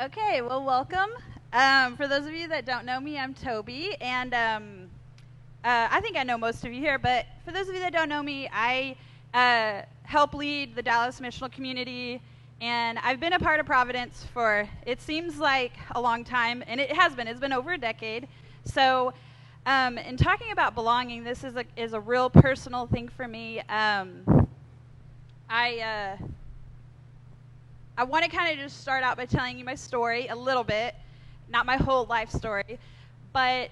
Okay, well, welcome. Um, for those of you that don't know me, I'm Toby, and um, uh, I think I know most of you here, but for those of you that don't know me, I uh, help lead the Dallas missional community, and I've been a part of Providence for it seems like a long time, and it has been. It's been over a decade. So, um, in talking about belonging, this is a is a real personal thing for me. Um, I uh, I want to kind of just start out by telling you my story a little bit, not my whole life story, but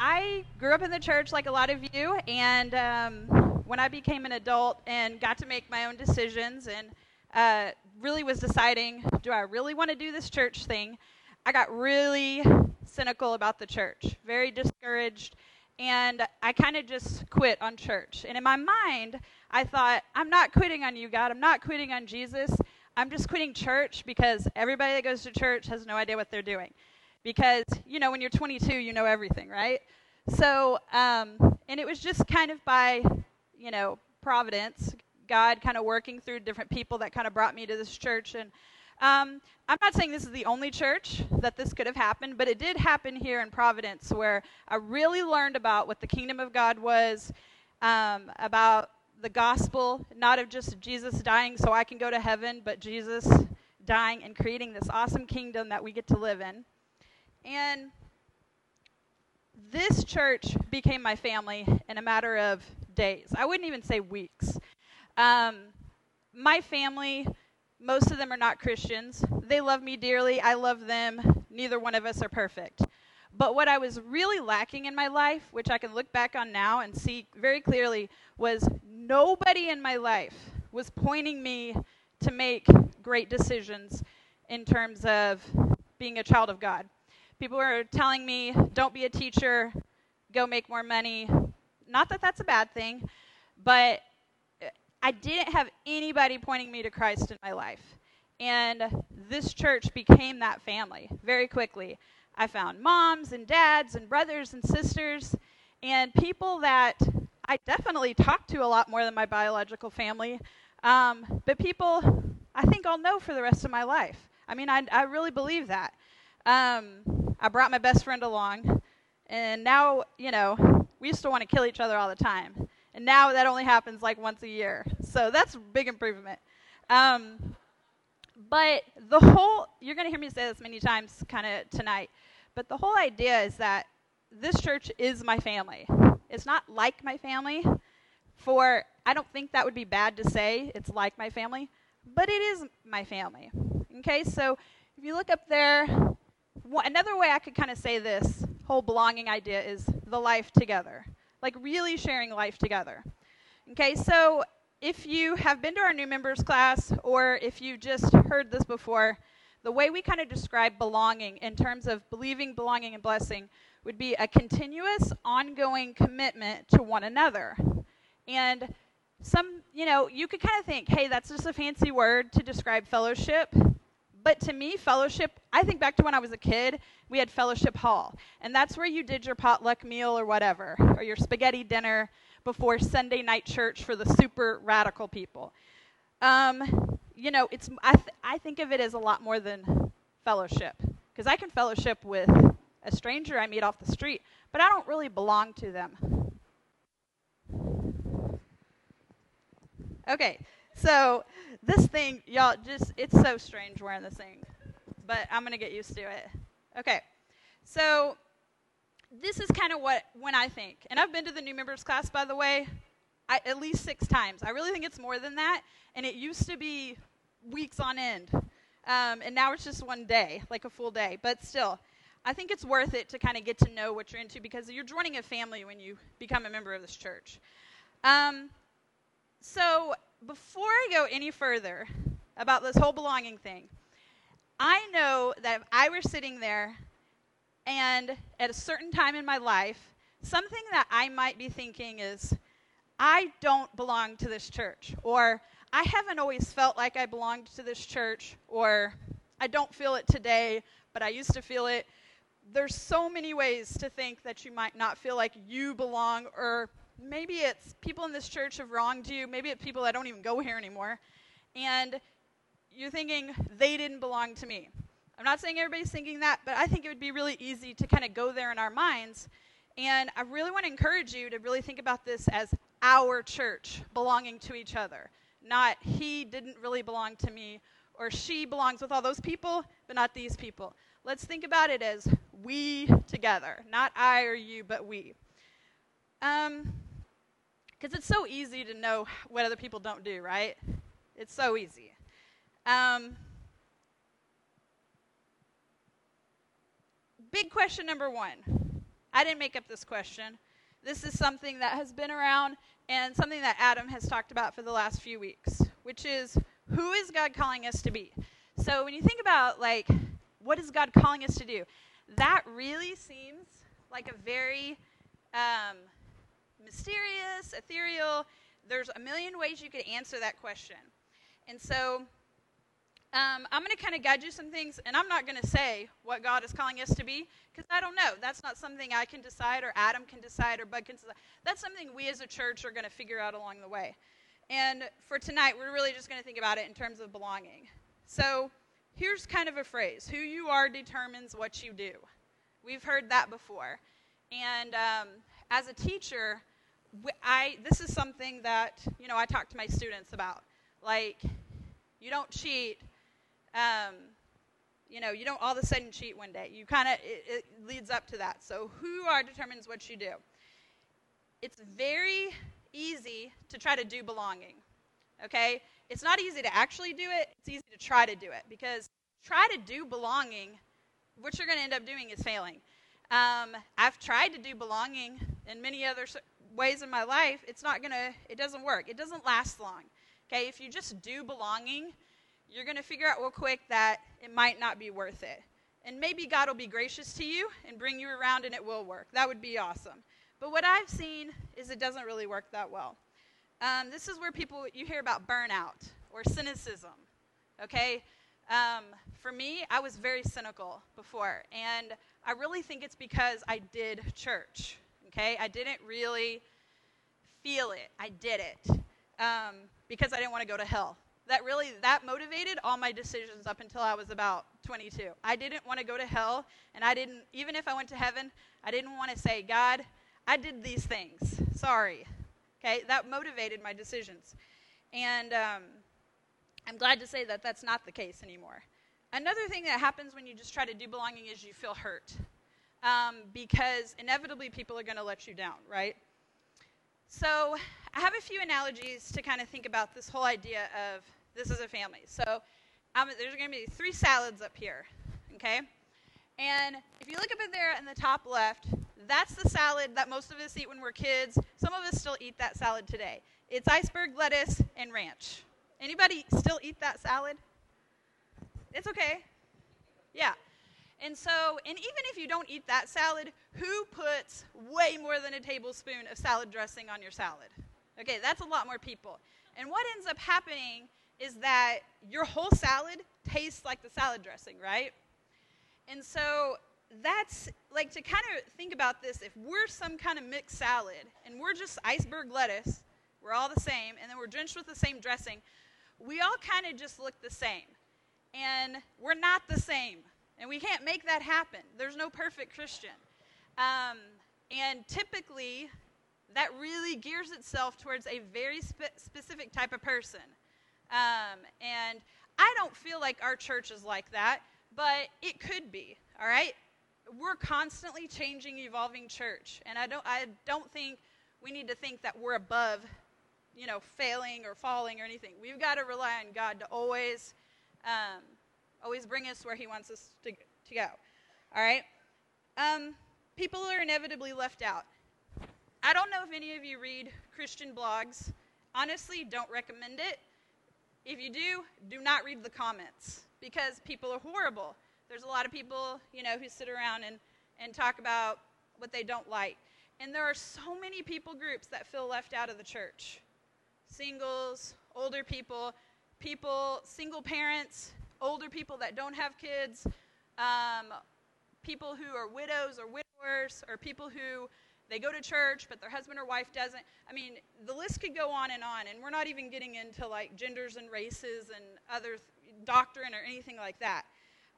I grew up in the church like a lot of you, and um, when I became an adult and got to make my own decisions and uh, really was deciding, do I really want to do this church thing? I got really cynical about the church, very discouraged, and I kind of just quit on church. And in my mind, I thought, I'm not quitting on you, God. I'm not quitting on Jesus. I'm just quitting church because everybody that goes to church has no idea what they're doing. Because, you know, when you're 22, you know everything, right? So, um, and it was just kind of by, you know, providence, God kind of working through different people that kind of brought me to this church. And um, I'm not saying this is the only church that this could have happened, but it did happen here in Providence where I really learned about what the kingdom of God was, um, about the gospel, not of just Jesus dying so I can go to heaven, but Jesus dying and creating this awesome kingdom that we get to live in. And this church became my family in a matter of days. I wouldn't even say weeks. Um, my family, most of them are not Christians. They love me dearly. I love them. Neither one of us are perfect. But what I was really lacking in my life, which I can look back on now and see very clearly, was nobody in my life was pointing me to make great decisions in terms of being a child of God. People were telling me, don't be a teacher, go make more money. Not that that's a bad thing, but I didn't have anybody pointing me to Christ in my life. And this church became that family very quickly. I found moms and dads and brothers and sisters and people that I definitely talk to a lot more than my biological family, um, but people I think I'll know for the rest of my life. I mean, I, I really believe that. Um, I brought my best friend along, and now, you know, we used to want to kill each other all the time. And now that only happens like once a year. So that's a big improvement. Um, but the whole, you're going to hear me say this many times kind of tonight. But the whole idea is that this church is my family. It's not like my family. For I don't think that would be bad to say it's like my family, but it is my family. Okay, so if you look up there, another way I could kind of say this whole belonging idea is the life together, like really sharing life together. Okay, so if you have been to our new members class or if you just heard this before, the way we kind of describe belonging in terms of believing, belonging, and blessing would be a continuous, ongoing commitment to one another. And some, you know, you could kind of think, hey, that's just a fancy word to describe fellowship. But to me, fellowship, I think back to when I was a kid, we had fellowship hall. And that's where you did your potluck meal or whatever, or your spaghetti dinner before Sunday night church for the super radical people. Um, you know, it's I, th- I think of it as a lot more than fellowship because I can fellowship with a stranger I meet off the street, but I don't really belong to them. Okay, so this thing, y'all, just it's so strange wearing this thing, but I'm gonna get used to it. Okay, so this is kind of what when I think, and I've been to the new members class by the way. I, at least six times. I really think it's more than that. And it used to be weeks on end. Um, and now it's just one day, like a full day. But still, I think it's worth it to kind of get to know what you're into because you're joining a family when you become a member of this church. Um, so before I go any further about this whole belonging thing, I know that if I were sitting there and at a certain time in my life, something that I might be thinking is, I don't belong to this church, or I haven't always felt like I belonged to this church, or I don't feel it today, but I used to feel it. There's so many ways to think that you might not feel like you belong, or maybe it's people in this church have wronged you, maybe it's people that don't even go here anymore, and you're thinking they didn't belong to me. I'm not saying everybody's thinking that, but I think it would be really easy to kind of go there in our minds. And I really want to encourage you to really think about this as our church belonging to each other, not he didn't really belong to me or she belongs with all those people, but not these people. Let's think about it as we together, not I or you, but we. Um, because it's so easy to know what other people don't do, right? It's so easy. Um, big question number one. I didn't make up this question. This is something that has been around and something that Adam has talked about for the last few weeks, which is who is God calling us to be? So when you think about like what is God calling us to do, that really seems like a very um, mysterious, ethereal. There's a million ways you could answer that question, and so um, I'm going to kind of guide you some things, and I'm not going to say what God is calling us to be because I don't know. That's not something I can decide, or Adam can decide, or Bud can decide. That's something we as a church are going to figure out along the way. And for tonight, we're really just going to think about it in terms of belonging. So here's kind of a phrase who you are determines what you do. We've heard that before. And um, as a teacher, I, this is something that, you know, I talk to my students about. Like, you don't cheat um, you know, you don't all of a sudden cheat one day. You kind of, it, it leads up to that. So, who are determines what you do. It's very easy to try to do belonging. Okay? It's not easy to actually do it, it's easy to try to do it because try to do belonging, what you're going to end up doing is failing. Um, I've tried to do belonging in many other ways in my life. It's not going to, it doesn't work. It doesn't last long. Okay? If you just do belonging, you're going to figure out real quick that it might not be worth it. And maybe God will be gracious to you and bring you around and it will work. That would be awesome. But what I've seen is it doesn't really work that well. Um, this is where people, you hear about burnout or cynicism. Okay? Um, for me, I was very cynical before. And I really think it's because I did church. Okay? I didn't really feel it. I did it um, because I didn't want to go to hell that really that motivated all my decisions up until I was about 22. I didn't want to go to hell, and I didn't even if I went to heaven, I didn't want to say, "God, I did these things. Sorry." Okay, that motivated my decisions, and um, I'm glad to say that that's not the case anymore. Another thing that happens when you just try to do belonging is you feel hurt, um, because inevitably people are going to let you down, right? So I have a few analogies to kind of think about this whole idea of this is a family. So um, there's going to be three salads up here, okay? And if you look up in there in the top left, that's the salad that most of us eat when we're kids. Some of us still eat that salad today. It's iceberg lettuce and ranch. Anybody still eat that salad? It's okay. Yeah. And so, and even if you don't eat that salad, who puts way more than a tablespoon of salad dressing on your salad? Okay, that's a lot more people. And what ends up happening is that your whole salad tastes like the salad dressing, right? And so that's like to kind of think about this if we're some kind of mixed salad and we're just iceberg lettuce, we're all the same, and then we're drenched with the same dressing, we all kind of just look the same. And we're not the same. And we can't make that happen. There's no perfect Christian. Um, and typically, that really gears itself towards a very spe- specific type of person. Um, and I don't feel like our church is like that, but it could be, all right? We're constantly changing, evolving church. And I don't, I don't think we need to think that we're above, you know, failing or falling or anything. We've got to rely on God to always, um, always bring us where He wants us to, to go. All right? Um, people are inevitably left out. I don't know if any of you read Christian blogs. Honestly, don't recommend it. If you do, do not read the comments because people are horrible. There's a lot of people, you know, who sit around and, and talk about what they don't like. And there are so many people groups that feel left out of the church. Singles, older people, people, single parents, older people that don't have kids, um, people who are widows or widowers, or people who they go to church, but their husband or wife doesn't. I mean, the list could go on and on, and we're not even getting into like genders and races and other th- doctrine or anything like that.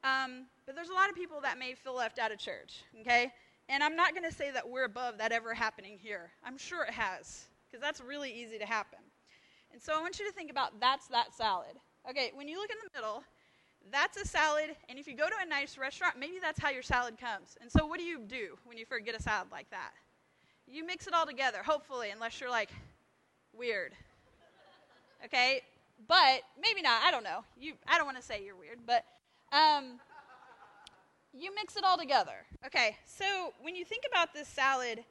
Um, but there's a lot of people that may feel left out of church, okay? And I'm not going to say that we're above that ever happening here. I'm sure it has, because that's really easy to happen. And so I want you to think about that's that salad. Okay, when you look in the middle, that's a salad, and if you go to a nice restaurant, maybe that's how your salad comes. And so what do you do when you get a salad like that? You mix it all together, hopefully, unless you're like weird. Okay? But maybe not. I don't know. You I don't want to say you're weird, but um, you mix it all together. Okay, so when you think about this salad,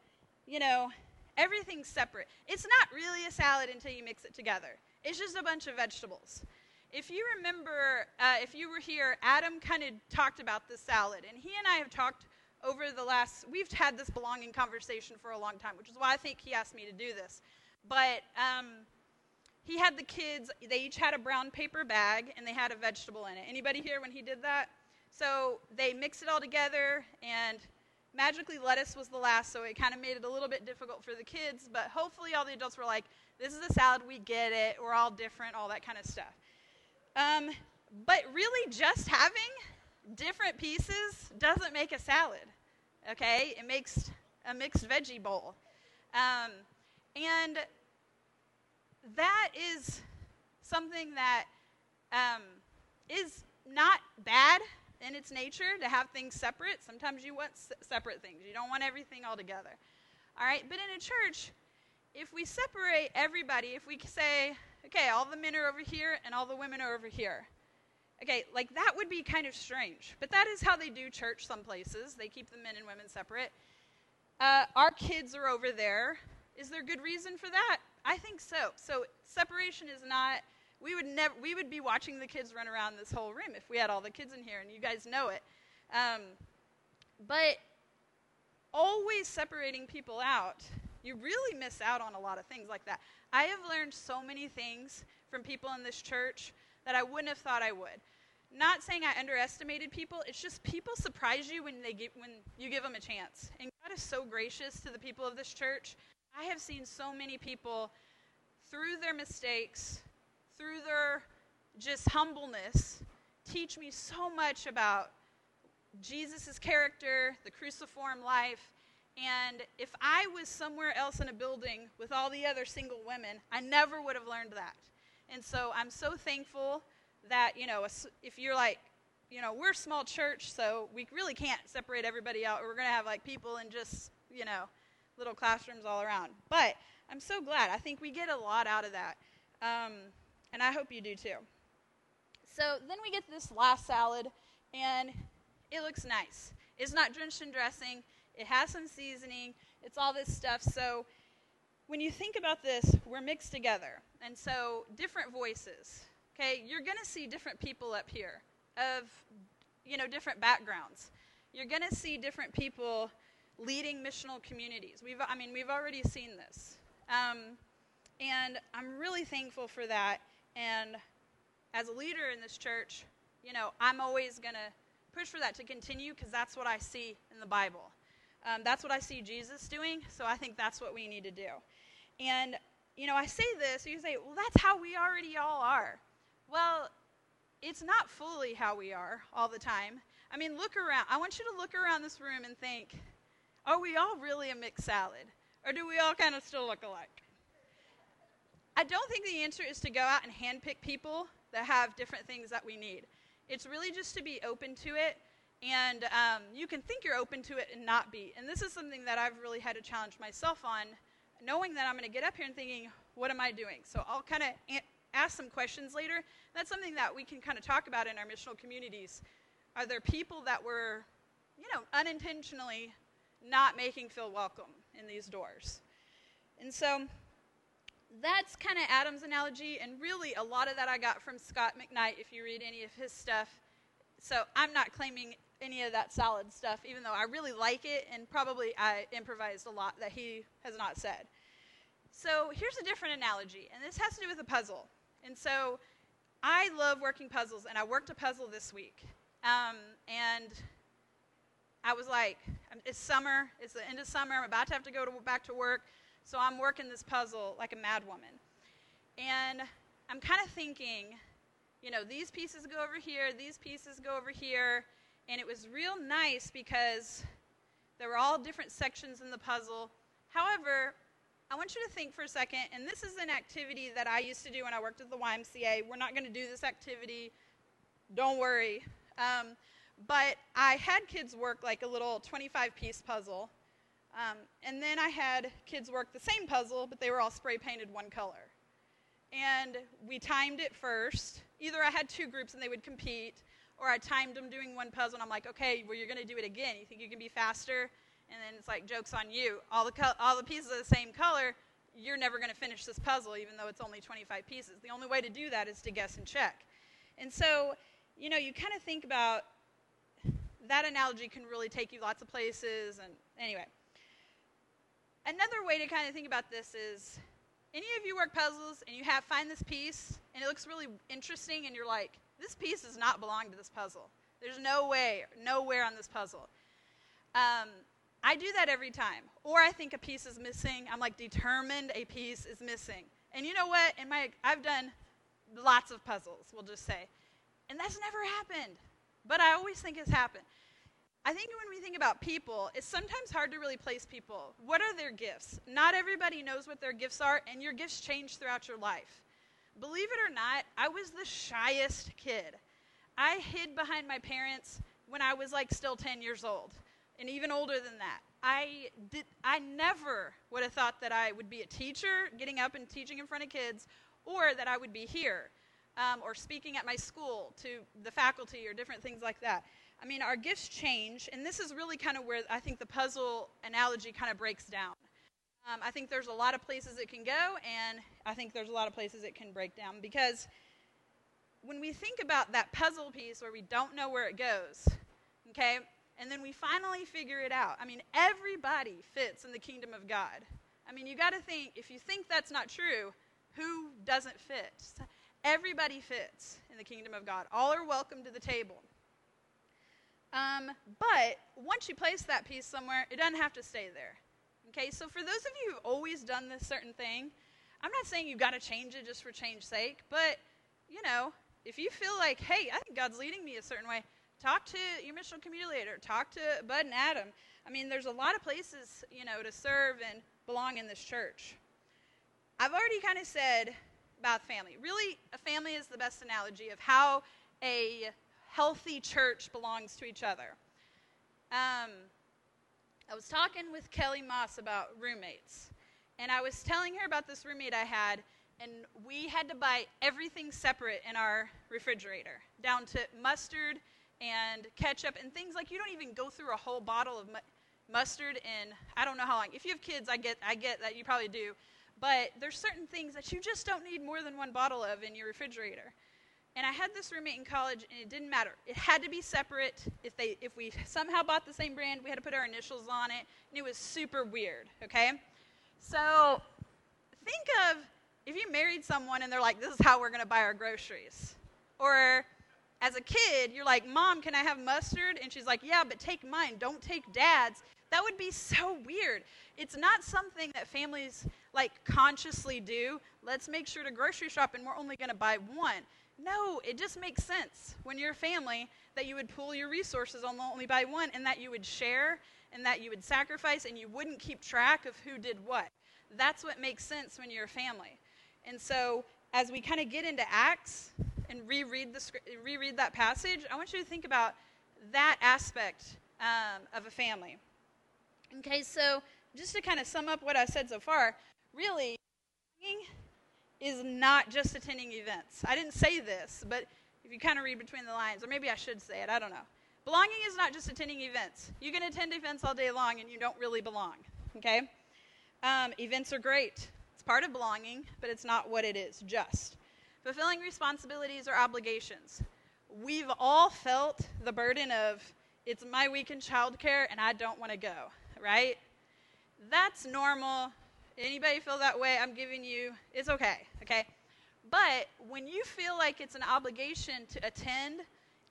you know, everything's separate. It's not really a salad until you mix it together. It's just a bunch of vegetables. If you remember, uh, if you were here, Adam kind of talked about the salad, and he and I have talked over the last, we've had this belonging conversation for a long time, which is why I think he asked me to do this. But um, he had the kids, they each had a brown paper bag, and they had a vegetable in it. Anybody here when he did that? So they mixed it all together, and magically lettuce was the last, so it kind of made it a little bit difficult for the kids. But hopefully, all the adults were like, "This is a salad. We get it. We're all different. All that kind of stuff." Um, but really, just having different pieces doesn't make a salad. Okay, it makes a mixed veggie bowl, um, and that is something that um, is not bad in its nature to have things separate. Sometimes you want separate things, you don't want everything all together. All right, but in a church, if we separate everybody, if we say, okay, all the men are over here and all the women are over here, okay, like that would be kind of strange. But that is how they do church some places. They keep the men and women separate. Uh, our kids are over there. Is there good reason for that? I think so. So separation is not we would never we would be watching the kids run around this whole room if we had all the kids in here and you guys know it um, but always separating people out you really miss out on a lot of things like that i have learned so many things from people in this church that i wouldn't have thought i would not saying i underestimated people it's just people surprise you when they give, when you give them a chance and god is so gracious to the people of this church i have seen so many people through their mistakes through their just humbleness, teach me so much about Jesus' character, the cruciform life. And if I was somewhere else in a building with all the other single women, I never would have learned that. And so I'm so thankful that, you know, if you're like, you know, we're a small church, so we really can't separate everybody out. We're going to have like people in just, you know, little classrooms all around. But I'm so glad. I think we get a lot out of that. Um, and I hope you do too. So then we get this last salad, and it looks nice. It's not drenched in dressing, it has some seasoning, it's all this stuff. So when you think about this, we're mixed together. And so different voices. Okay, you're going to see different people up here of you know different backgrounds. You're going to see different people leading missional communities. We've I mean we've already seen this. Um, and I'm really thankful for that. And as a leader in this church, you know, I'm always going to push for that to continue because that's what I see in the Bible. Um, that's what I see Jesus doing, so I think that's what we need to do. And, you know, I say this, you say, well, that's how we already all are. Well, it's not fully how we are all the time. I mean, look around. I want you to look around this room and think, are we all really a mixed salad? Or do we all kind of still look alike? I don't think the answer is to go out and handpick people that have different things that we need. It's really just to be open to it. And um, you can think you're open to it and not be. And this is something that I've really had to challenge myself on, knowing that I'm going to get up here and thinking, what am I doing? So I'll kind of a- ask some questions later. That's something that we can kind of talk about in our missional communities. Are there people that were, you know, unintentionally not making feel welcome in these doors? And so that's kind of Adam's analogy, and really a lot of that I got from Scot McKnight if you read any of his stuff. So I'm not claiming any of that solid stuff, even though I really like it, and probably I improvised a lot that he has not said. So here's a different analogy, and this has to do with a puzzle. And so I love working puzzles, and I worked a puzzle this week. Um, and I was like, it's summer, it's the end of summer, I'm about to have to go to, back to work. So I'm working this puzzle like a madwoman. And I'm kind of thinking, you know, these pieces go over here, these pieces go over here. And it was real nice because there were all different sections in the puzzle. However, I want you to think for a second, and this is an activity that I used to do when I worked at the YMCA. We're not going to do this activity, don't worry. Um, but I had kids work like a little 25 piece puzzle. Um, and then I had kids work the same puzzle, but they were all spray painted one color. And we timed it first. Either I had two groups and they would compete, or I timed them doing one puzzle and I'm like, okay, well, you're going to do it again. You think you can be faster? And then it's like, joke's on you. All the, co- all the pieces are the same color. You're never going to finish this puzzle, even though it's only 25 pieces. The only way to do that is to guess and check. And so, you know, you kind of think about that analogy can really take you lots of places. And anyway, another way to kind of think about this is any of you work puzzles and you have find this piece and it looks really interesting and you're like, this piece does not belong to this puzzle. There's no way, nowhere on this puzzle. Um, I do that every time. Or I think a piece is missing. I'm like determined a piece is missing. And you know what? In my I've done lots of puzzles, we'll just say. And that's never happened. But I always think it's happened. I think when we think about people, it's sometimes hard to really place people. What are their gifts? Not everybody knows what their gifts are, and your gifts change throughout your life. Believe it or not, I was the shyest kid. I hid behind my parents when I was like still 10 years old, and even older than that. I did I never would have thought that I would be a teacher, getting up and teaching in front of kids, or that I would be here um, or speaking at my school to the faculty or different things like that. I mean, our gifts change, and this is really kind of where I think the puzzle analogy kind of breaks down. Um, I think there's a lot of places it can go, and I think there's a lot of places it can break down because when we think about that puzzle piece where we don't know where it goes, okay, and then we finally figure it out. I mean, everybody fits in the kingdom of God. I mean, you got to think, if you think that's not true, who doesn't fit? Everybody fits in the kingdom of God. All are welcome to the table. Um, but once you place that piece somewhere, it doesn't have to stay there. Okay, so for those of you who've always done this certain thing, I'm not saying you've got to change it just for change's sake, but you know, if you feel like, hey, I think God's leading me a certain way, talk to your missional community leader, talk to Bud and Adam. I mean, there's a lot of places, you know, to serve and belong in this church. I've already kind of said about family. Really, a family is the best analogy of how a healthy church belongs to each other. Um, I was talking with Kelly Moss about roommates, and I was telling her about this roommate I had, and we had to buy everything separate in our refrigerator, down to mustard and ketchup and things like you don't even go through a whole bottle of mu- mustard in I don't know how long. If you have kids, I get I get that you probably do, but there's certain things that you just don't need more than one bottle of in your refrigerator. And I had this roommate in college, and it didn't matter. It had to be separate. If they, if we somehow bought the same brand, we had to put our initials on it, and it was super weird. Okay, so think of if you married someone and they're like, "This is how we're going to buy our groceries," or as a kid, you're like, "Mom, can I have mustard?" And she's like, "Yeah, but take mine. Don't take dad's." That would be so weird. It's not something that families like consciously do. Let's make sure to grocery shop, and we're only going to buy one. No, it just makes sense when you're a family that you would pool your resources on only by one and that you would share and that you would sacrifice and you wouldn't keep track of who did what. That's what makes sense when you're a family. And so, as we kind of get into Acts and reread, the, reread that passage, I want you to think about that aspect um, of a family. Okay, so just to kind of sum up what I said so far, really, is not just attending events. I didn't say this, but if you kind of read between the lines, or maybe I should say it, I don't know. Belonging is not just attending events. You can attend events all day long and you don't really belong, okay? Um, events are great. It's part of belonging, but it's not what it is, just. Fulfilling responsibilities or obligations. We've all felt the burden of, it's my week in childcare and I don't want to go, right? That's normal. Anybody feel that way? I'm giving you, it's okay, okay? But when you feel like it's an obligation to attend,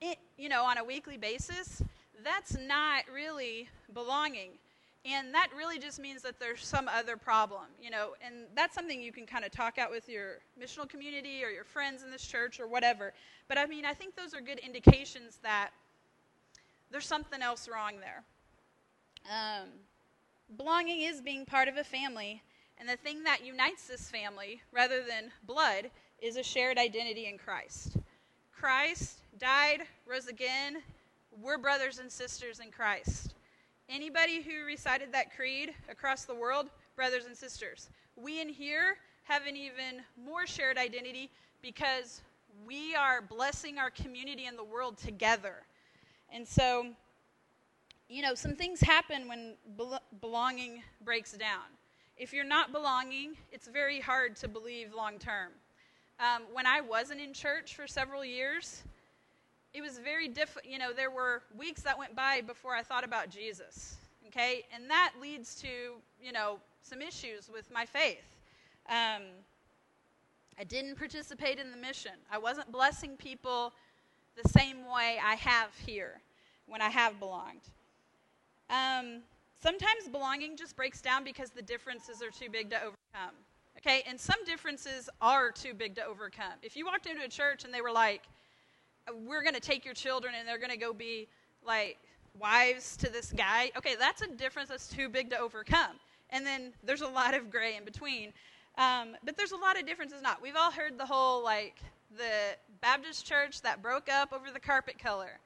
it, you know, on a weekly basis, that's not really belonging. And that really just means that there's some other problem, you know, and that's something you can kind of talk out with your missional community or your friends in this church or whatever. But I mean, I think those are good indications that there's something else wrong there. Um, belonging is being part of a family, and the thing that unites this family, rather than blood, is a shared identity in Christ. Christ died, rose again. We're brothers and sisters in Christ. Anybody who recited that creed across the world, brothers and sisters. We in here have an even more shared identity because we are blessing our community and the world together. And so, you know, some things happen when belonging breaks down. If you're not belonging, it's very hard to believe long term. Um, when I wasn't in church for several years, it was very difficult. You know, there were weeks that went by before I thought about Jesus. Okay, and that leads to you know some issues with my faith. Um, I didn't participate in the mission. I wasn't blessing people the same way I have here when I have belonged. Um, sometimes belonging just breaks down because the differences are too big to overcome. Okay, and some differences are too big to overcome. If you walked into a church and they were like, we're going to take your children and they're going to go be like wives to this guy. Okay, that's a difference that's too big to overcome. And then there's a lot of gray in between. Um, but there's a lot of differences not. We've all heard the whole like the Baptist church that broke up over the carpet color.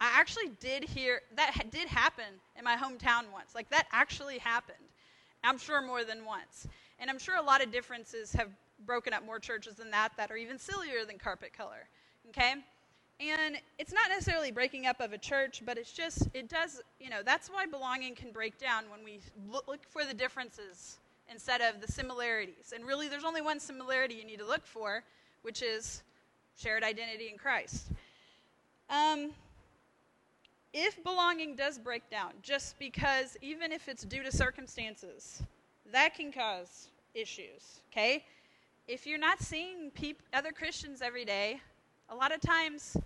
I actually did hear that ha- did happen in my hometown once. Like that actually happened. I'm sure more than once. And I'm sure a lot of differences have broken up more churches than that that are even sillier than carpet color. Okay? And it's not necessarily breaking up of a church, but it's just, it does, you know, that's why belonging can break down when we look, look for the differences instead of the similarities. And really, there's only one similarity you need to look for, which is shared identity in Christ. Um, if belonging does break down, just because, even if it's due to circumstances, that can cause issues, okay? If you're not seeing peop- other Christians every day, a lot of times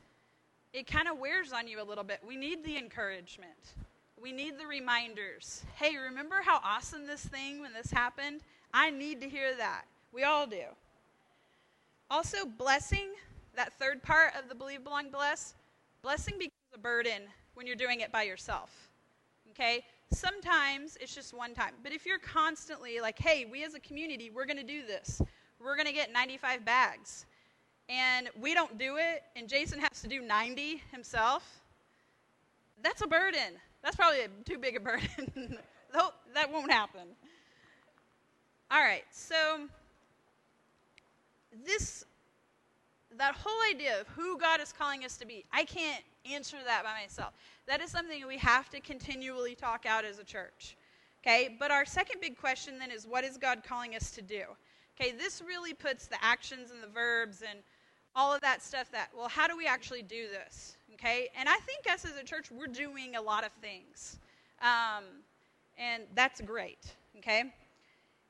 it kind of wears on you a little bit. We need the encouragement. We need the reminders. Hey, remember how awesome this thing when this happened? I need to hear that. We all do. Also, blessing, that third part of the believe, belong, bless, blessing becomes a burden when you're doing it by yourself. Okay? Sometimes it's just one time. But if you're constantly like, hey, we as a community, we're going to do this, we're going to get 95 bags and we don't do it, and Jason has to do 90 himself, that's a burden. That's probably too big a burden. that won't happen. All right, so this that whole idea of who God is calling us to be, I can't answer that by myself. That is something we have to continually talk out as a church. Okay, but our second big question then is what is God calling us to do? Okay, this really puts the actions and the verbs and all of that stuff that, well, how do we actually do this? Okay? And I think us as a church, we're doing a lot of things. Um, and that's great. Okay?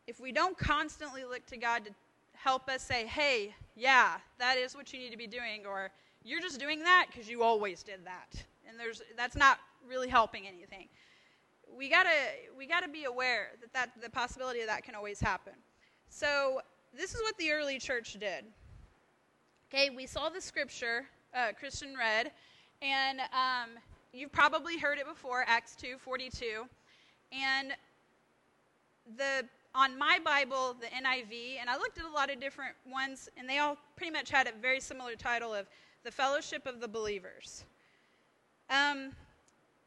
If we don't constantly look to God to help us say, hey, yeah, that is what you need to be doing, or you're just doing that because you always did that. And there's, that's not really helping anything. We gotta, we gotta be aware that, that the possibility of that can always happen. So, this is what the early church did. Okay, we saw the scripture uh, Christian read, and um, you've probably heard it before, Acts 2 42. And the on my Bible, the NIV, and I looked at a lot of different ones, and they all pretty much had a very similar title of the Fellowship of the Believers. Um,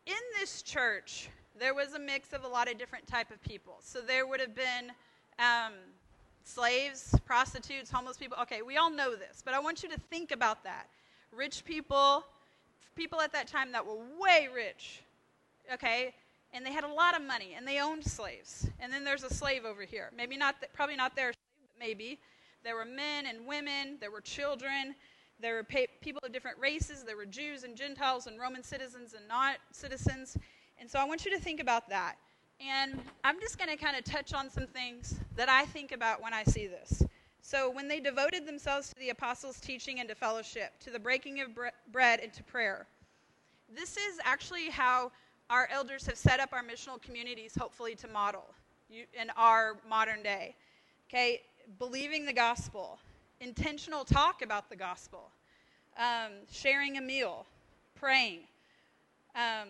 in this church, there was a mix of a lot of different type of people. So there would have been um, slaves, prostitutes, homeless people. Okay, we all know this, but I want you to think about that. Rich people, people at that time that were way rich, okay, and they had a lot of money and they owned slaves. And then there's a slave over here. Maybe not, th- probably not their slave, but maybe. There were men and women, there were children, there were pa- people of different races, there were Jews and Gentiles and Roman citizens and not citizens. And so I want you to think about that. And I'm just going to kind of touch on some things that I think about when I see this. So, when they devoted themselves to the apostles' teaching and to fellowship, to the breaking of bre- bread and to prayer, this is actually how our elders have set up our missional communities, hopefully, to model in our modern day. Okay, believing the gospel, intentional talk about the gospel, um, sharing a meal, praying. Um,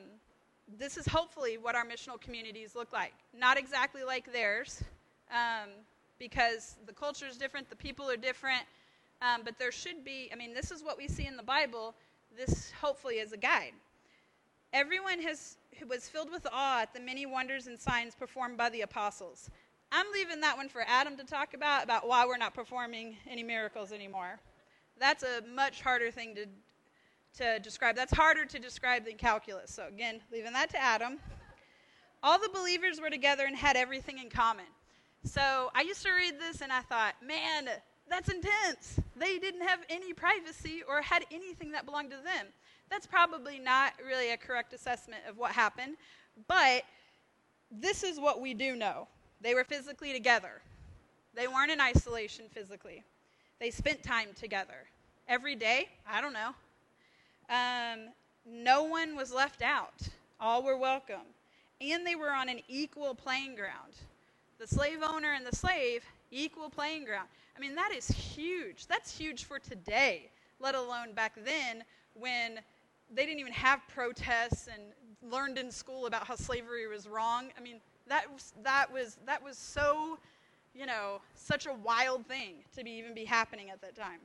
this is hopefully what our missional communities look like. Not exactly like theirs, um, because the culture is different, the people are different, um, but there should be, I mean, this is what we see in the Bible. This hopefully is a guide. Everyone has, was filled with awe at the many wonders and signs performed by the apostles. I'm leaving that one for Adam to talk about, about why we're not performing any miracles anymore. That's a much harder thing to, to describe. That's harder to describe than calculus. So, again, leaving that to Adam. All the believers were together and had everything in common. So, I used to read this and I thought, man, that's intense. They didn't have any privacy or had anything that belonged to them. That's probably not really a correct assessment of what happened, but this is what we do know. They were physically together. They weren't in isolation physically. They spent time together. Every day, I don't know. Um, no one was left out. All were welcome. And they were on an equal playing ground. The slave owner and the slave, equal playing ground. I mean, that is huge. That's huge for today, let alone back then when they didn't even have protests and learned in school about how slavery was wrong. I mean, that was, that was, that was so, you know, such a wild thing to be even be happening at that time.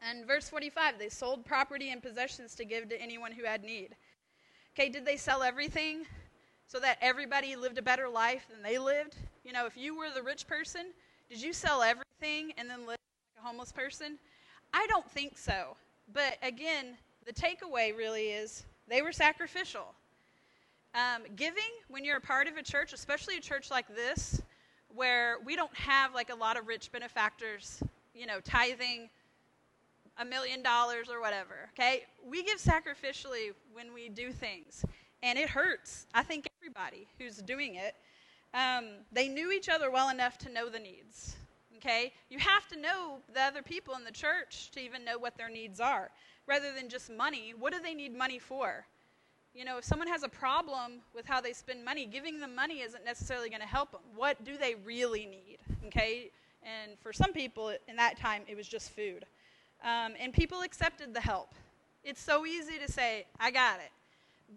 And verse 45, they sold property and possessions to give to anyone who had need. Okay, did they sell everything so that everybody lived a better life than they lived? You know, if you were the rich person, did you sell everything and then live like a homeless person? I don't think so. But again, the takeaway really is they were sacrificial. Um, giving, when you're a part of a church, especially a church like this, where we don't have like a lot of rich benefactors, you know, tithing a million dollars or whatever, okay? We give sacrificially when we do things, and it hurts. I think everybody who's doing it, um, they knew each other well enough to know the needs, okay? You have to know the other people in the church to even know what their needs are, rather than just money. What do they need money for? You know, if someone has a problem with how they spend money, giving them money isn't necessarily going to help them. What do they really need? Okay? And for some people in that time, it was just food. Um, and people accepted the help. It's so easy to say, I got it.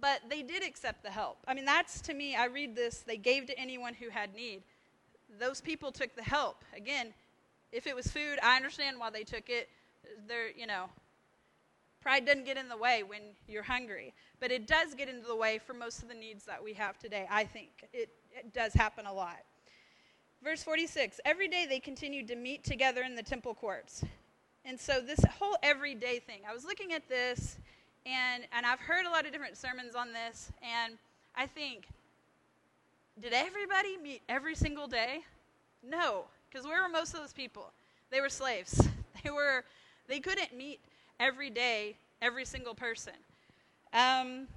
But they did accept the help. I mean, that's to me, I read this, they gave to anyone who had need. Those people took the help. Again, if it was food, I understand why they took it. They're, you know, Pride doesn't get in the way when you're hungry, but it does get into the way for most of the needs that we have today, I think. It, it does happen a lot. Verse 46 Every day they continued to meet together in the temple courts. And so, this whole everyday thing, I was looking at this, and, and I've heard a lot of different sermons on this, and I think, did everybody meet every single day? No, because where were most of those people? They were slaves. They were they couldn't meet every day, every single person. Um,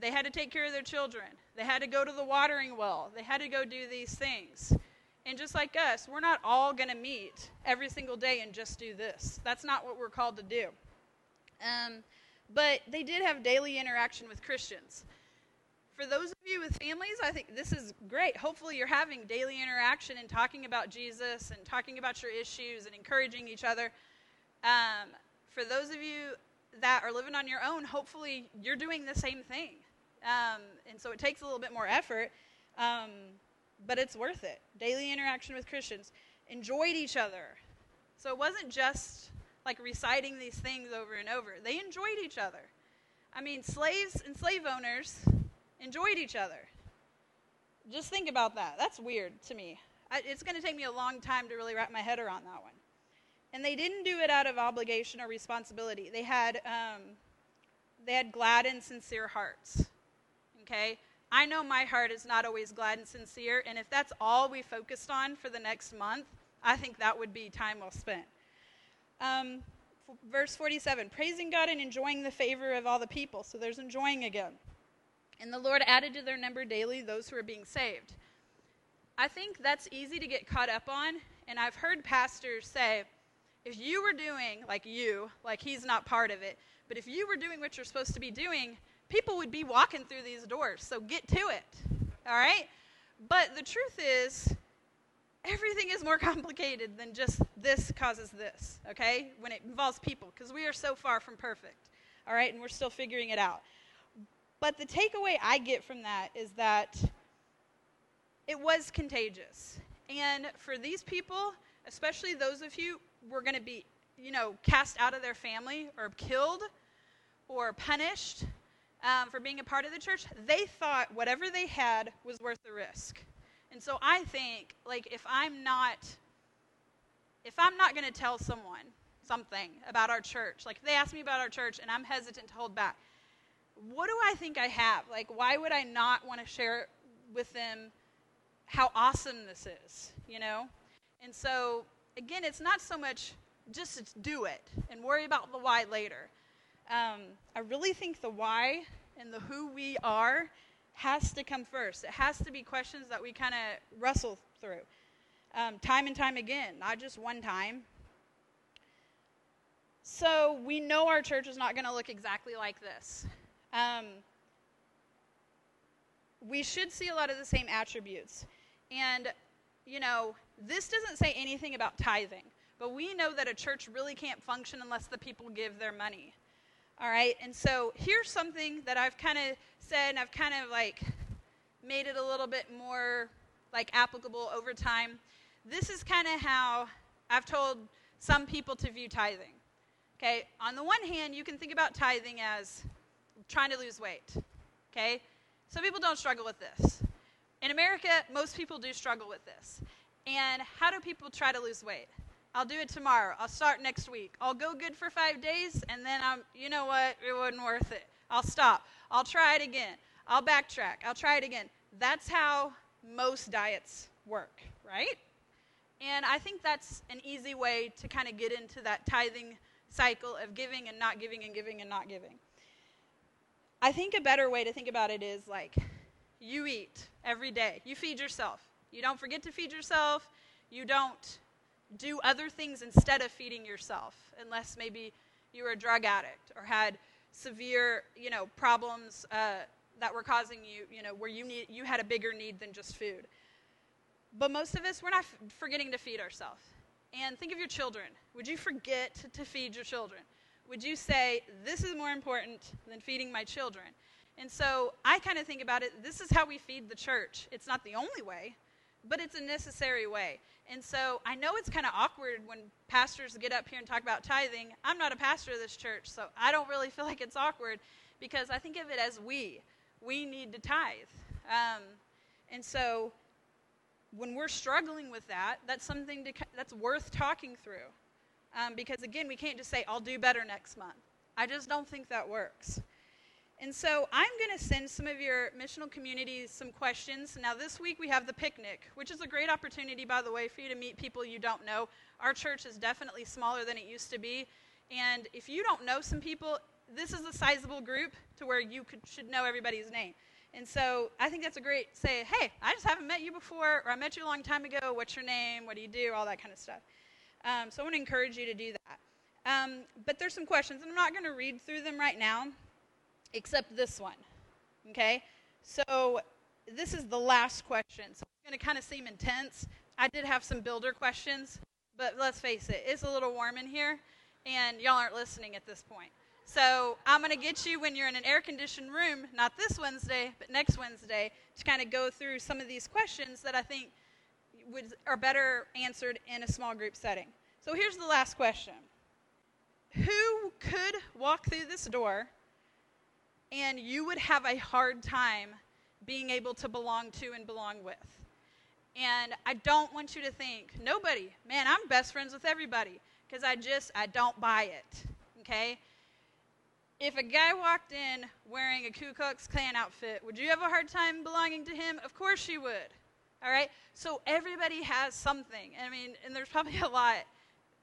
they had to take care of their children. They had to go to the watering well. They had to go do these things. And just like us, we're not all going to meet every single day and just do this. That's not what we're called to do. Um, but they did have daily interaction with Christians. For those of you with families, I think this is great. Hopefully, you're having daily interaction and talking about Jesus and talking about your issues and encouraging each other. Um, for those of you that are living on your own, hopefully you're doing the same thing. Um, and so it takes a little bit more effort, um, but it's worth it. Daily interaction with Christians. Enjoyed each other. So it wasn't just like reciting these things over and over, they enjoyed each other. I mean, slaves and slave owners enjoyed each other. Just think about that. That's weird to me. I, it's going to take me a long time to really wrap my head around that one. And they didn't do it out of obligation or responsibility. They had, um, they had glad and sincere hearts. Okay? I know my heart is not always glad and sincere, and if that's all we focused on for the next month, I think that would be time well spent. Um, verse 47 praising God and enjoying the favor of all the people. So there's enjoying again. And the Lord added to their number daily those who are being saved. I think that's easy to get caught up on, and I've heard pastors say, if you were doing, like you, like he's not part of it, but if you were doing what you're supposed to be doing, people would be walking through these doors. So get to it. All right? But the truth is, everything is more complicated than just this causes this, okay? When it involves people, because we are so far from perfect, all right? And we're still figuring it out. But the takeaway I get from that is that it was contagious. And for these people, especially those of you were going to be, you know, cast out of their family or killed or punished um, for being a part of the church, they thought whatever they had was worth the risk. And so I think, like, if I'm not, if I'm not going to tell someone something about our church, like they ask me about our church and I'm hesitant to hold back, what do I think I have? Like, why would I not want to share with them how awesome this is, you know? And so, again, it's not so much just do it and worry about the why later. Um, I really think the why and the who we are has to come first. It has to be questions that we kind of wrestle through um, time and time again, not just one time. So we know our church is not going to look exactly like this. Um, we should see a lot of the same attributes. And, you know, this doesn't say anything about tithing, but we know that a church really can't function unless the people give their money. All right? And so here's something that I've kind of said, and I've kind of like made it a little bit more like applicable over time. This is kind of how I've told some people to view tithing. Okay? On the one hand, you can think about tithing as trying to lose weight. Okay? Some people don't struggle with this. In America, most people do struggle with this. And how do people try to lose weight? I'll do it tomorrow. I'll start next week. I'll go good for five days, and then I'm, you know what? It wasn't worth it. I'll stop. I'll try it again. I'll backtrack. I'll try it again. That's how most diets work, right? And I think that's an easy way to kind of get into that tithing cycle of giving and not giving and giving and not giving. I think a better way to think about it is like you eat every day. You feed yourself. You don't forget to feed yourself. You don't do other things instead of feeding yourself, unless maybe you were a drug addict or had severe, you know, problems uh, that were causing you, you know, where you need you had a bigger need than just food. But most of us, we're not f- forgetting to feed ourselves. And think of your children. Would you forget to feed your children? Would you say, this is more important than feeding my children? And so I kind of think about it this is how we feed the church. It's not the only way, but it's a necessary way. And so I know it's kind of awkward when pastors get up here and talk about tithing. I'm not a pastor of this church, so I don't really feel like it's awkward because I think of it as we. We need to tithe. Um, and so when we're struggling with that, that's something to, that's worth talking through. Um, because again, we can't just say, I'll do better next month. I just don't think that works. And so I'm going to send some of your missional communities some questions. Now, this week we have the picnic, which is a great opportunity, by the way, for you to meet people you don't know. Our church is definitely smaller than it used to be. And if you don't know some people, this is a sizable group to where you could, should know everybody's name. And so I think that's a great say, hey, I just haven't met you before, or I met you a long time ago. What's your name? What do you do? All that kind of stuff. Um, so I want to encourage you to do that. Um, but there's some questions, and I'm not going to read through them right now except this one. Okay? So this is the last question. So it's going to kind of seem intense. I did have some builder questions, but let's face it, it's a little warm in here, and y'all aren't listening at this point. So I'm going to get you when you're in an air conditioned room, not this Wednesday, but next Wednesday, to kind of go through some of these questions that I think would, are better answered in a small group setting. So here's the last question Who could walk through this door and you would have a hard time being able to belong to and belong with. And I don't want you to think, nobody, man, I'm best friends with everybody because I just, I don't buy it. Okay? If a guy walked in wearing a Ku Klux Klan outfit, would you have a hard time belonging to him? Of course you would. All right? So everybody has something. I mean, and there's probably a lot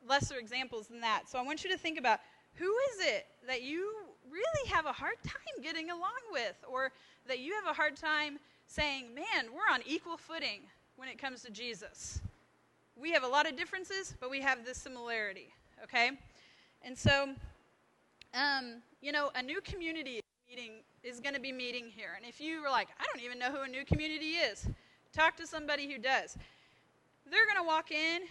lesser examples than that. So I want you to think about who is it that you really have a hard time getting along with, or that you have a hard time saying, man, we're on equal footing when it comes to Jesus. We have a lot of differences, but we have this similarity, okay? And so, um, you know, a new community meeting is going to be meeting here. And if you were like, I don't even know who a new community is, talk to somebody who does. They're going to walk in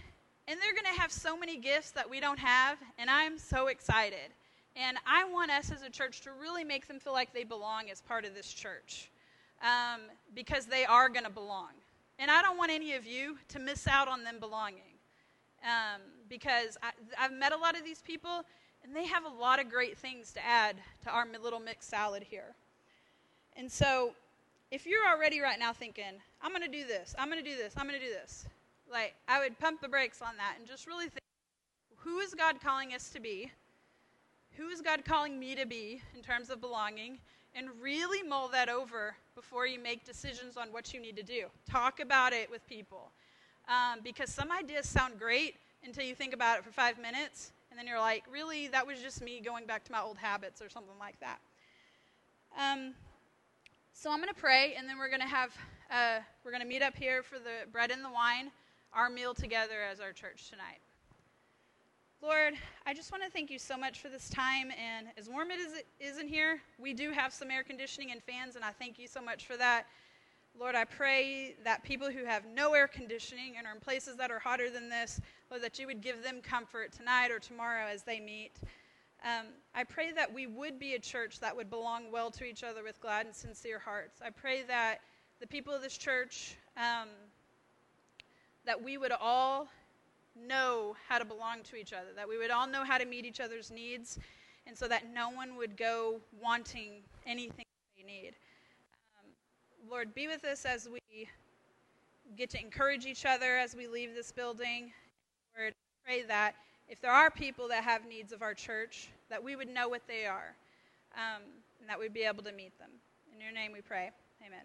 and they're going to have so many gifts that we don't have, and I'm so excited. And I want us as a church to really make them feel like they belong as part of this church um, because they are going to belong. And I don't want any of you to miss out on them belonging um, because I, I've met a lot of these people, and they have a lot of great things to add to our little mixed salad here. And so, if you're already right now thinking, I'm going to do this, I'm going to do this, I'm going to do this, like, I would pump the brakes on that and just really think who is God calling us to be? Who is God calling me to be in terms of belonging? And really mull that over before you make decisions on what you need to do. Talk about it with people. Um, because some ideas sound great until you think about it for five minutes, and then you're like, really, that was just me going back to my old habits or something like that. Um, so I'm going to pray, and then we're going to have uh, we're going to meet up here for the bread and the wine, our meal together as our church tonight. Lord, I just want to thank you so much for this time. And as warm as it is in here, we do have some air conditioning and fans, and I thank you so much for that. Lord, I pray that people who have no air conditioning and are in places that are hotter than this, Lord, that you would give them comfort tonight or tomorrow as they meet. Um, I pray that we would be a church that would belong well to each other with glad and sincere hearts. I pray that the people of this church, um, that we would all know how to belong to each other, that we would all know how to meet each other's needs, and so that no one would go wanting anything they need. Um, Lord, be with us as we get to encourage each other as we leave this building. Lord, pray that if there are people that have needs of our church, that we would know what they are, um, and that we'd be able to meet them. In your name we pray. Amen.